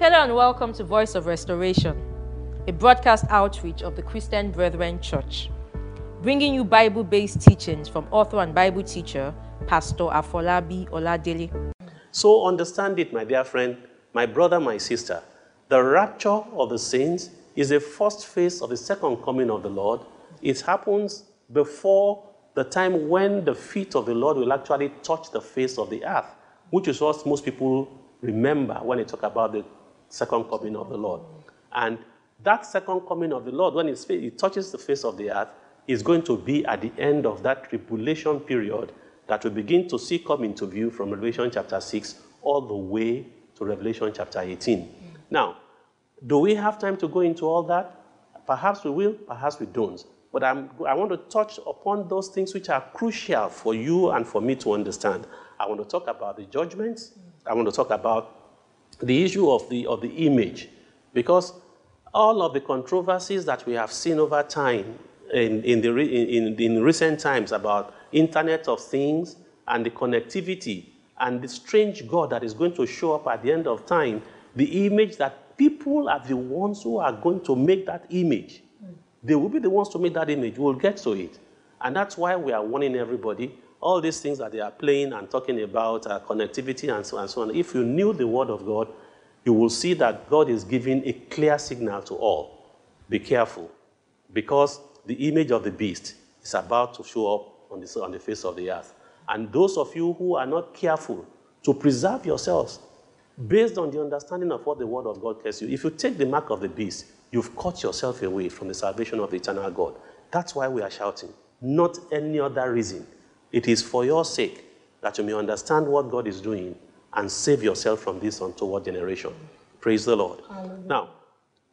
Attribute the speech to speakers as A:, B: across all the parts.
A: Hello and welcome to Voice of Restoration, a broadcast outreach of the Christian Brethren Church, bringing you Bible based teachings from author and Bible teacher, Pastor Afolabi Oladele.
B: So understand it, my dear friend, my brother, my sister. The rapture of the saints is the first phase of the second coming of the Lord. It happens before the time when the feet of the Lord will actually touch the face of the earth, which is what most people remember when they talk about the second coming of the Lord. And that second coming of the Lord, when it touches the face of the earth, is going to be at the end of that tribulation period that we begin to see come into view from Revelation chapter 6 all the way to Revelation chapter 18. Mm. Now, do we have time to go into all that? Perhaps we will, perhaps we don't. But I'm, i want to touch upon those things which are crucial for you and for me to understand. I want to talk about the judgments. I want to talk about the issue of the, of the image. Because all of the controversies that we have seen over time in, in, the, in, in recent times about Internet of Things and the connectivity and the strange God that is going to show up at the end of time, the image that people are the ones who are going to make that image. They will be the ones to make that image. We'll get to it. And that's why we are warning everybody all these things that they are playing and talking about uh, connectivity and so, and so on. If you knew the Word of God, you will see that God is giving a clear signal to all. Be careful, because the image of the beast is about to show up on the, on the face of the earth. And those of you who are not careful to preserve yourselves based on the understanding of what the Word of God tells you, if you take the mark of the beast, you've cut yourself away from the salvation of the eternal God. That's why we are shouting, not any other reason. It is for your sake that you may understand what God is doing and save yourself from this untoward generation. Praise the Lord. Hallelujah. Now,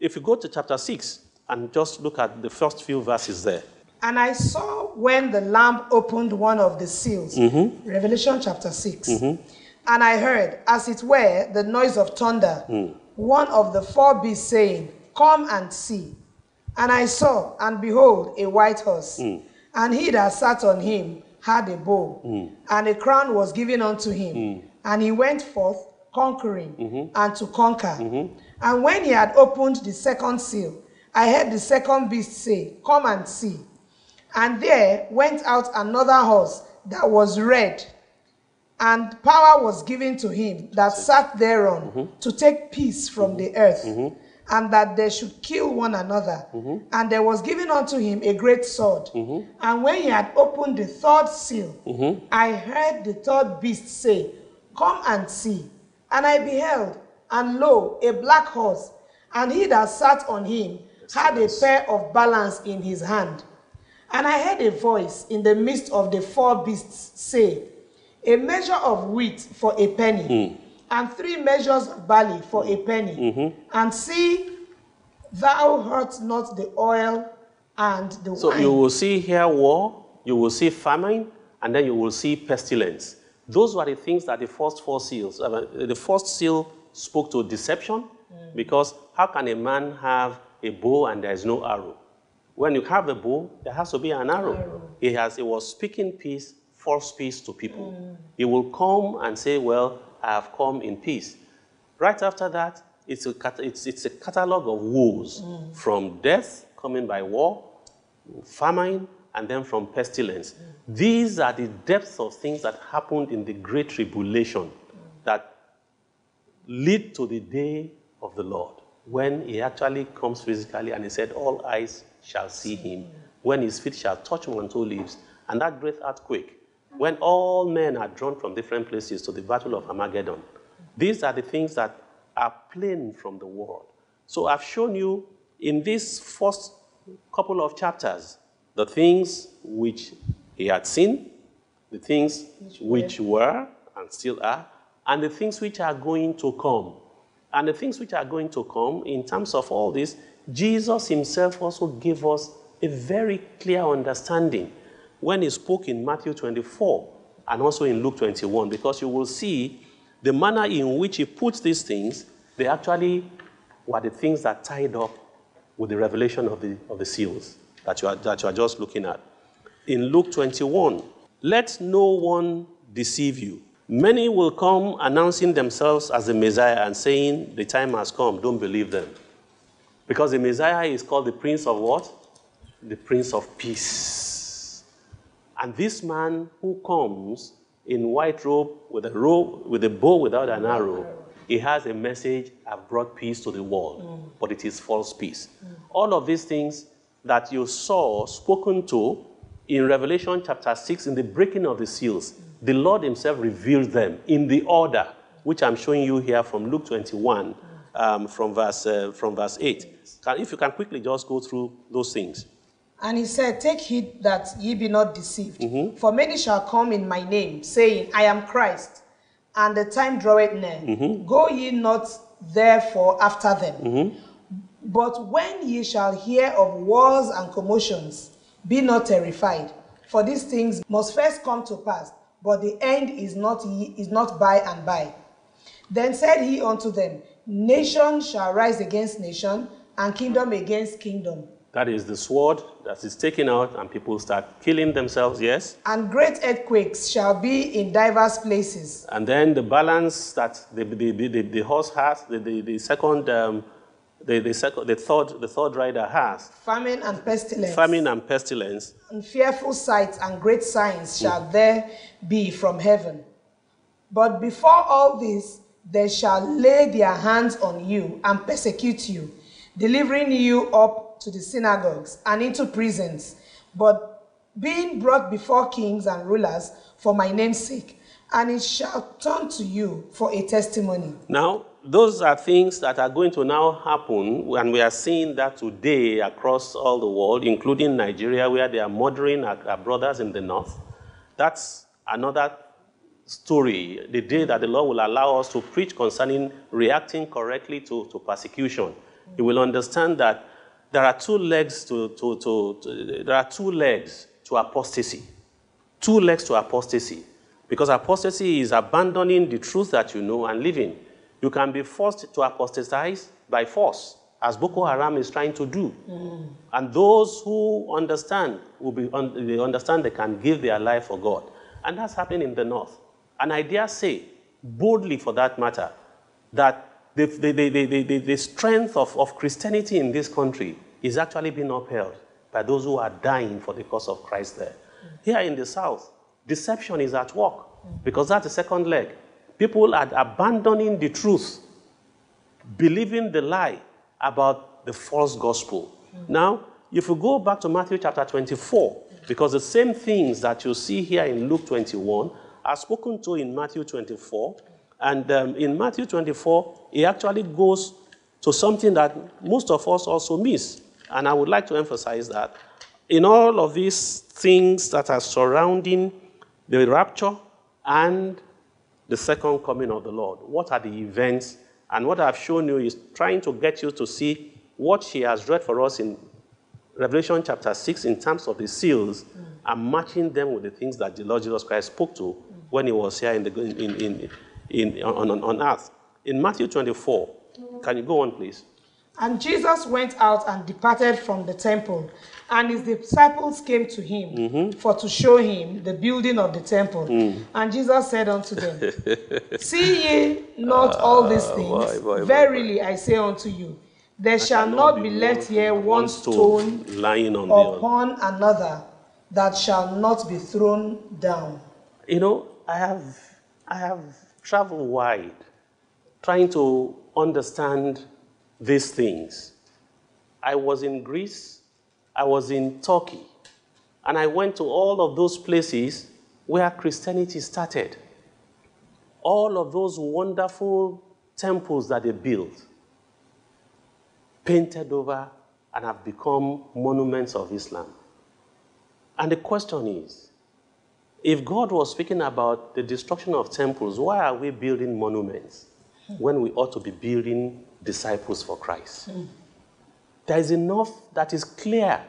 B: if you go to chapter 6 and just look at the first few verses there.
C: And I saw when the Lamb opened one of the seals, mm-hmm. Revelation chapter 6. Mm-hmm. And I heard, as it were, the noise of thunder, mm. one of the four beasts saying, Come and see. And I saw, and behold, a white horse, mm. and he that sat on him had a bow, mm. and a crown was given unto him. Mm. And he went forth conquering mm-hmm. and to conquer. Mm-hmm. And when he had opened the second seal, I heard the second beast say, Come and see. And there went out another horse that was red, and power was given to him that sat thereon mm-hmm. to take peace from the earth mm-hmm and that they should kill one another. Mm-hmm. And there was given unto him a great sword. Mm-hmm. And when he had opened the third seal, mm-hmm. I heard the third beast say, Come and see. And I beheld, and lo, a black horse, and he that sat on him had a pair of balance in his hand. And I heard a voice in the midst of the four beasts say, A measure of wheat for a penny. And three measures of barley for a penny. Mm-hmm. And see, thou hurt not the oil and the
B: so
C: wine.
B: So you will see here war, you will see famine, and then you will see pestilence. Those were the things that the first four seals, uh, the first seal spoke to deception, mm. because how can a man have a bow and there is no arrow? When you have a bow, there has to be an arrow. arrow. He, has, he was speaking peace, false peace to people. Mm. He will come and say, well, I have come in peace. Right after that, it's a, it's, it's a catalog of woes mm. from death coming by war, famine, and then from pestilence. Mm. These are the depths of things that happened in the Great Tribulation mm. that lead to the day of the Lord when he actually comes physically and he said, All eyes shall see him, when his feet shall touch Mount Olives, and that great earthquake when all men are drawn from different places to the battle of Armageddon. These are the things that are plain from the word. So I've shown you in these first couple of chapters the things which he had seen, the things which were and still are, and the things which are going to come. And the things which are going to come, in terms of all this, Jesus himself also gave us a very clear understanding when he spoke in Matthew 24 and also in Luke 21, because you will see the manner in which he puts these things, they actually were the things that tied up with the revelation of the, of the seals that you, are, that you are just looking at. In Luke 21, let no one deceive you, Many will come announcing themselves as the Messiah and saying, The time has come. Don't believe them. Because the Messiah is called the Prince of what? The Prince of Peace. And this man who comes in white robe with a robe with a bow without an arrow, he has a message, I've brought peace to the world, but it is false peace. All of these things that you saw spoken to in Revelation chapter 6 in the breaking of the seals, the Lord Himself revealed them in the order, which I'm showing you here from Luke 21, um, from, verse, uh, from verse 8. Can, if you can quickly just go through those things.
C: And he said, Take heed that ye be not deceived. Mm-hmm. For many shall come in my name, saying, I am Christ, and the time draweth near. Mm-hmm. Go ye not therefore after them. Mm-hmm. But when ye shall hear of wars and commotions, be not terrified. For these things must first come to pass, but the end is not, is not by and by. Then said he unto them, Nation shall rise against nation, and kingdom against kingdom.
B: That is the sword that is taken out, and people start killing themselves, yes?
C: And great earthquakes shall be in divers places,
B: And then the balance that the, the, the, the horse has, the, the, the second, um, the, the, second, the, third, the third rider has,
C: famine and pestilence,
B: famine and pestilence.
C: and fearful sights and great signs shall there be from heaven. But before all this, they shall lay their hands on you and persecute you, delivering you up to the synagogues and into prisons, but being brought before kings and rulers for my name's sake. And it shall turn to you for a testimony.
B: Now, those are things that are going to now happen, and we are seeing that today across all the world, including Nigeria, where they are murdering our, our brothers in the north. That's another story, the day that the Lord will allow us to preach concerning reacting correctly to, to persecution. You will understand that there are two legs to, to, to, to there are two legs to apostasy. Two legs to apostasy. Because apostasy is abandoning the truth that you know and living. You can be forced to apostatize by force, as Boko Haram is trying to do. Mm. And those who understand will be they understand they can give their life for God. And that's happening in the north. And I dare say, boldly for that matter, that the, the, the, the, strength of, of Christianity in this country is actually being upheld by those who are dying for the cause of Christ there. Here in the south, deception is at work because that's the second leg. People are abandoning the truth, believing the lie about the false gospel. Now, if you go back to Matthew chapter 24, because the same things that you see here in Luke 21 are spoken to in Matthew 24. And um, in Matthew 24, he actually goes to something that most of us also miss. And I would like to emphasize that in all of these things that are surrounding the rapture and the second coming of the Lord, what are the events? And what I've shown you is trying to get you to see what she has read for us in Revelation chapter 6 in terms of the seals and matching them with the things that the Lord Jesus Christ spoke to when he was here in the, in, in, in, on, on, on earth. In Matthew 24, can you go on, please?
C: And Jesus went out and departed from the temple, and his disciples came to him mm-hmm. for to show him the building of the temple. Mm. And Jesus said unto them, See ye not ah, all these things?
B: boy, boy, boy,
C: Verily I say unto you, there shall not be left here one stone
B: lying on the
C: upon another that shall not be thrown down.
B: You know, I have, I have traveled wide trying to understand these things. I was in Greece, I was in Turkey, and I went to all of those places where Christianity started. All of those wonderful temples that they built, painted over, and have become monuments of Islam. And the question is, if God was speaking about the destruction of temples, why are we building monuments when we ought to be building disciples for Christ? There is enough that is clear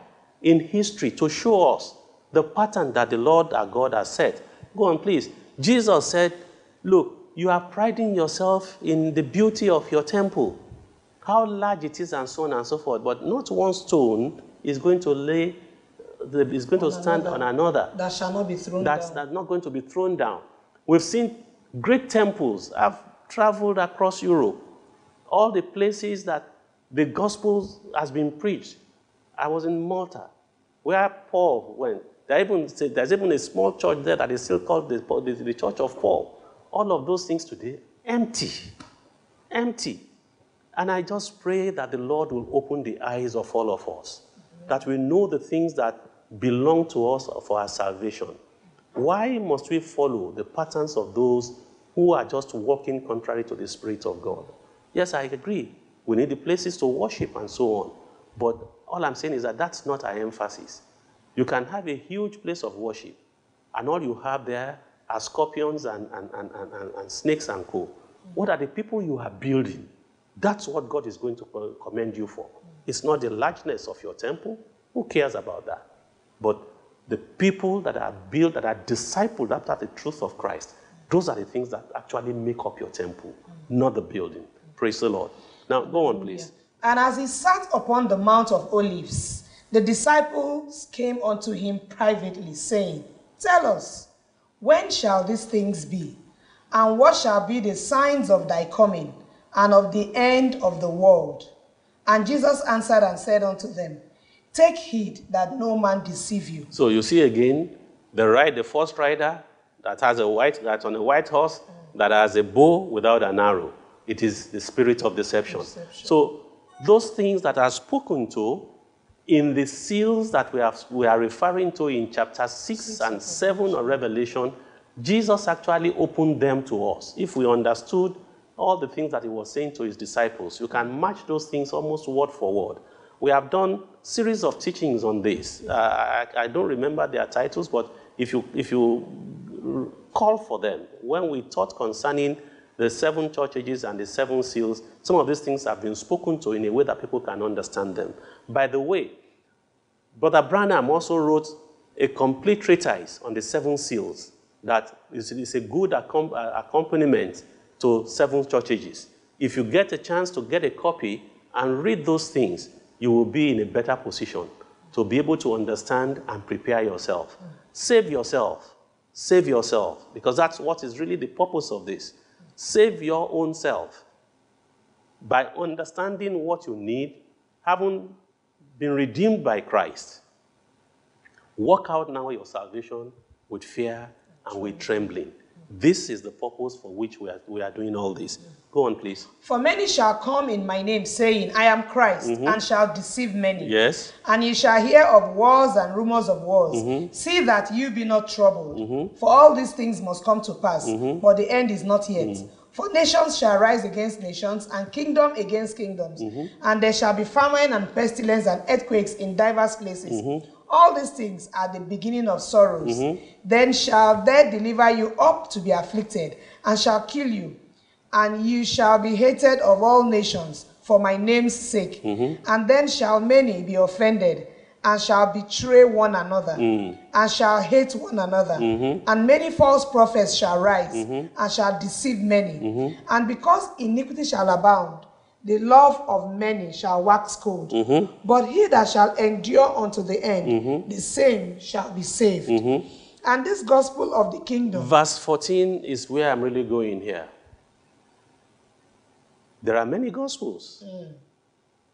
B: in history to show us the pattern that the Lord our God has set. Go on, please. Jesus said, Look, you are priding yourself in the beauty of your temple, how large it is, and so on and so forth. But not one stone is going to lay, is going to stand on another
C: That shall not be thrown
B: that's,
C: down.
B: that's not going to be thrown down. We've seen Great temples. I've traveled across Europe. All the places that the gospel has been preached. I was in Malta, where Paul went. There even, there's even a small church there that is still called the, the, the Church of Paul. All of those things today, empty. Empty. And I just pray that the Lord will open the eyes of all of us, that we know the things that belong to us for our salvation. Why must we follow the patterns of those who are just walking contrary to the Spirit of God? Yes, I agree. We need the places to worship and so on. But all I'm saying is that that's not our emphasis. You can have a huge place of worship, and all you have there are scorpions and, and, and, and, and snakes and co. What are the people you are building? That's what God is going to commend you for. It's not the largeness of your temple. Who cares about that? But the people that are built, that are discipled after the truth of Christ, those are the things that actually make up your temple, not the building. Praise the Lord. Now, go on, please.
C: And as he sat upon the Mount of Olives, the disciples came unto him privately, saying, Tell us, when shall these things be? And what shall be the signs of thy coming and of the end of the world? And Jesus answered and said unto them, Take heed that no man deceive you.
B: So you see again, the ride, the first rider that has a white, that's on a white horse, that has a bow without an arrow. It is the spirit of deception. deception. So those things that are spoken to in the seals that we, have, we are referring to in chapter 6 and 7 of Revelation, Jesus actually opened them to us. If we understood all the things that he was saying to his disciples, you can match those things almost word for word. We have done series of teachings on this. Uh, I, I, don't remember their titles, but if you, if you call for them, when we taught concerning the seven church ages and the seven seals, some of these things have been spoken to in a way that people can understand them. By the way, Brother Branham also wrote a complete treatise on the seven seals that is, is a good uh, accompaniment to seven church ages. If you get a chance to get a copy and read those things, you will be in a better position to be able to understand and prepare yourself. Save yourself. Save yourself. Because that's what is really the purpose of this. Save your own self. By understanding what you need, having been redeemed by Christ, work out now your salvation with fear and with trembling. This is the purpose for which we are, we are doing all this. Go on, please.
C: For many shall come in my name, saying, I am Christ, mm-hmm. and shall deceive many.
B: Yes.
C: And you shall hear of wars and rumors of wars. Mm-hmm. See that you be not troubled. Mm-hmm. For all these things must come to pass, mm-hmm. but the end is not yet. Mm-hmm. For nations shall rise against nations, and kingdom against kingdoms. Mm-hmm. And there shall be famine and pestilence and earthquakes in divers places. All these things are the beginning of sorrows. Mm-hmm. Then shall they deliver you up to be afflicted, and shall kill you. And you shall be hated of all nations for my name's sake. Mm-hmm. And then shall many be offended, and shall betray one another, mm. and shall hate one another. Mm-hmm. And many false prophets shall rise, mm-hmm. and shall deceive many. Mm-hmm. And because iniquity shall abound, the love of many shall wax cold. Mm-hmm. But he that shall endure unto the end, mm-hmm. the same shall be saved. Mm-hmm. And this gospel of the kingdom.
B: Verse 14 is where I'm really going here. There are many gospels, mm.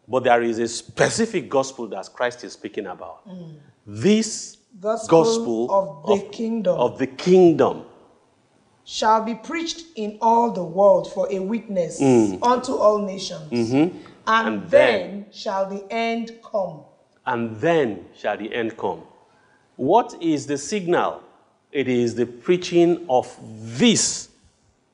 B: but there is a specific gospel that Christ is speaking about. Mm. This gospel, gospel of the of, kingdom. Of the kingdom
C: shall be preached in all the world for a witness mm. unto all nations. Mm-hmm. And, and then, then shall the end come.
B: And then shall the end come. What is the signal? It is the preaching of this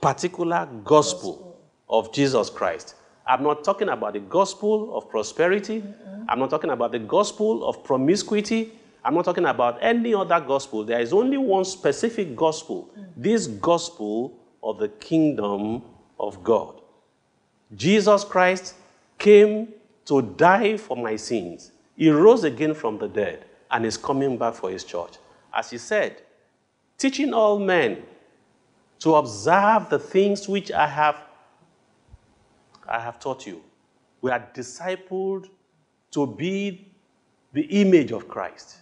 B: particular gospel, gospel. of Jesus Christ. I'm not talking about the gospel of prosperity. Mm-hmm. I'm not talking about the gospel of promiscuity. I'm not talking about any other gospel. There is only one specific gospel. This gospel of the kingdom of God. Jesus Christ came to die for my sins. He rose again from the dead and is coming back for his church. As he said, teaching all men to observe the things which I have, I have taught you. We are discipled to be the image of Christ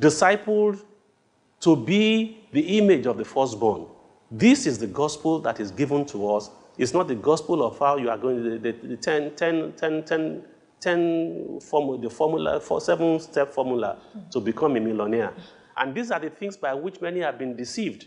B: discipled to be the image of the firstborn. This is the gospel that is given to us. It's not the gospel of how you are going to the, the, the 10, 10, 10, 10, 10 formula, the formula, for seven step formula to become a millionaire. And these are the things by which many have been deceived.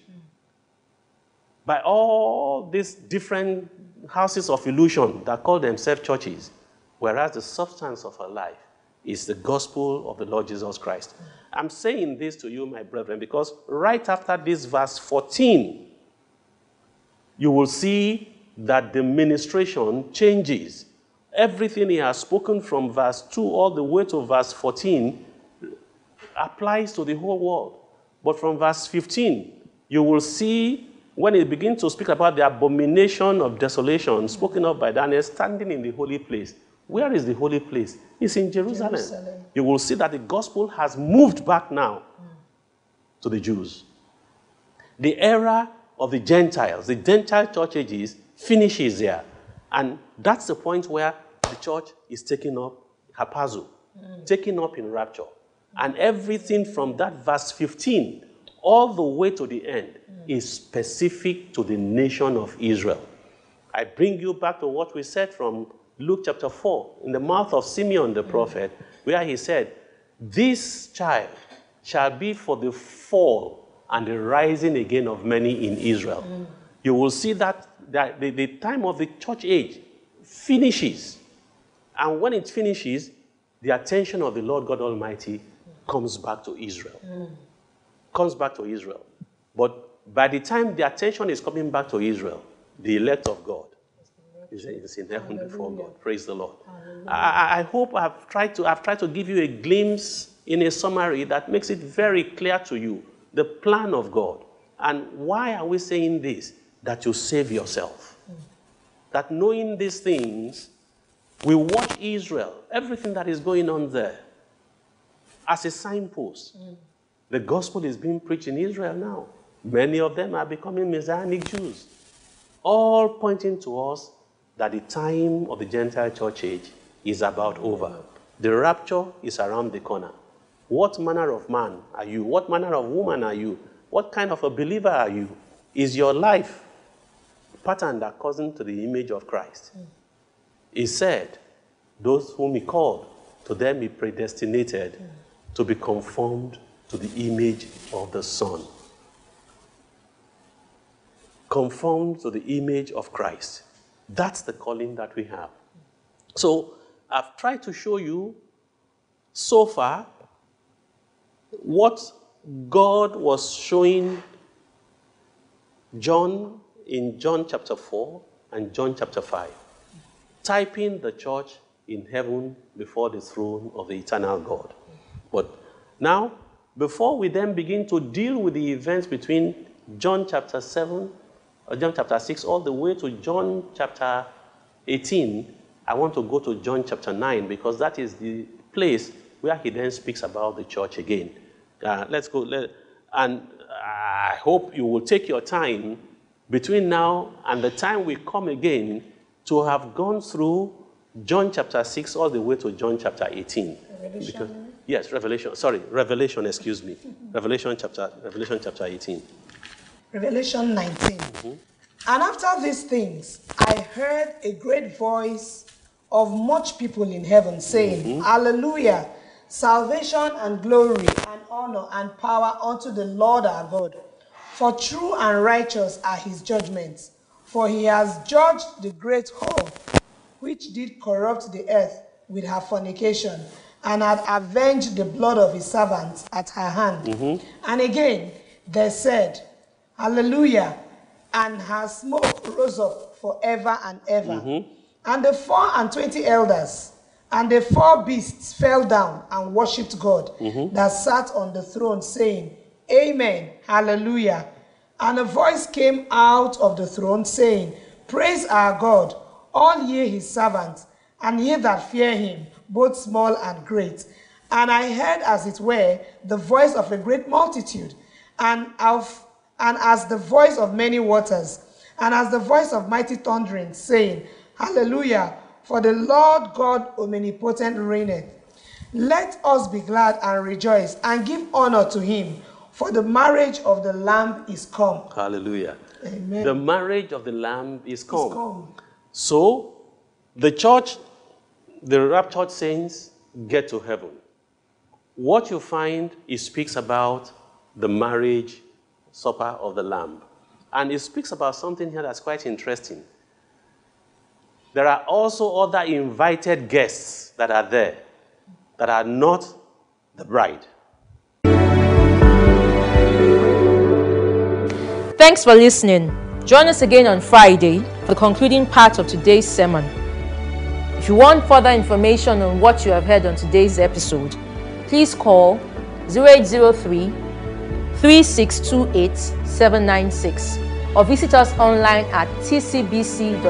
B: By all these different houses of illusion that call themselves churches, whereas the substance of our life is the gospel of the Lord Jesus Christ. I'm saying this to you, my brethren, because right after this verse 14, you will see that the ministration changes. Everything he has spoken from verse 2 all the way to verse 14 applies to the whole world. But from verse 15, you will see when he begins to speak about the abomination of desolation spoken of by Daniel standing in the holy place. Where is the holy place? It's in Jerusalem.
C: Jerusalem.
B: You will see that the gospel has moved back now to the Jews. The era of the Gentiles, the Gentile church ages, finishes there. And that's the point where the church is taken up, harpazo, taken up in rapture. And everything from that verse 15 all the way to the end is specific to the nation of Israel. I bring you back to what we said from Luke chapter 4, in the mouth of Simeon the prophet, where he said, This child shall be for the fall and the rising again of many in Israel. You will see that, that the, the time of the church age finishes. And when it finishes, the attention of the Lord God Almighty comes back to Israel. Comes back to Israel. But by the time the attention is coming back to Israel, the elect of God is, in heaven before God. Praise the Lord. I, I- hope I've tried to I've tried to give you a glimpse in a summary that makes it very clear to you the plan of God. And why are we saying this? That you save yourself. That knowing these things, we watch Israel, everything that is going on there, as a signpost. The gospel is being preached in Israel now. Many of them are becoming Messianic Jews, all pointing to us that the time of the Gentile church age is about over. The rapture is around the corner. What manner of man are you? What manner of woman are you? What kind of a believer are you? Is your life patterned according to the image of Christ? He said, Those whom he called, to them he predestinated to be conformed to the image of the Son. Conformed to the image of Christ. That's the calling that we have. So I've tried to show you so far what God was showing John in John chapter 4 and John chapter 5 typing the church in heaven before the throne of the eternal God. But now, before we then begin to deal with the events between John chapter 7, or John chapter 6, all the way to John chapter 18, I want to go to John chapter 9 because that is the place where he then speaks about the church again. Uh, let's go. Let, and I hope you will take your time between now and the time we come again to have gone through John chapter 6 all the way to John chapter 18. Because- yes, Revelation. Sorry, Revelation, excuse me. Revelation chapter, Revelation chapter 18.
C: Revelation 19. And after these things, I heard a great voice of much people in heaven saying, mm-hmm. Hallelujah! Salvation and glory and honor and power unto the Lord our God. For true and righteous are his judgments. For he has judged the great whore, which did corrupt the earth with her fornication, and had avenged the blood of his servants at her hand. Mm-hmm. And again they said, Hallelujah. And her smoke rose up forever and ever. Mm-hmm. And the four and twenty elders and the four beasts fell down and worshipped God mm-hmm. that sat on the throne, saying, Amen, Hallelujah. And a voice came out of the throne, saying, Praise our God, all ye his servants, and ye that fear him, both small and great. And I heard, as it were, the voice of a great multitude, and of and as the voice of many waters, and as the voice of mighty thundering, saying, Hallelujah, for the Lord God omnipotent reigneth. Let us be glad and rejoice, and give honor to him, for the marriage of the Lamb is come.
B: Hallelujah.
C: Amen.
B: The marriage of the Lamb is come.
C: It's come.
B: So, the church, the raptured saints get to heaven. What you find, it speaks about the marriage supper of the Lamb. And it speaks about something here that's quite interesting. There are also other invited guests that are there that are not the bride.
A: Thanks for listening. Join us again on Friday for the concluding part of today's sermon. If you want further information on what you have heard on today's episode, please call 0803 3628 796 or visit us online at tcbc.org.ng.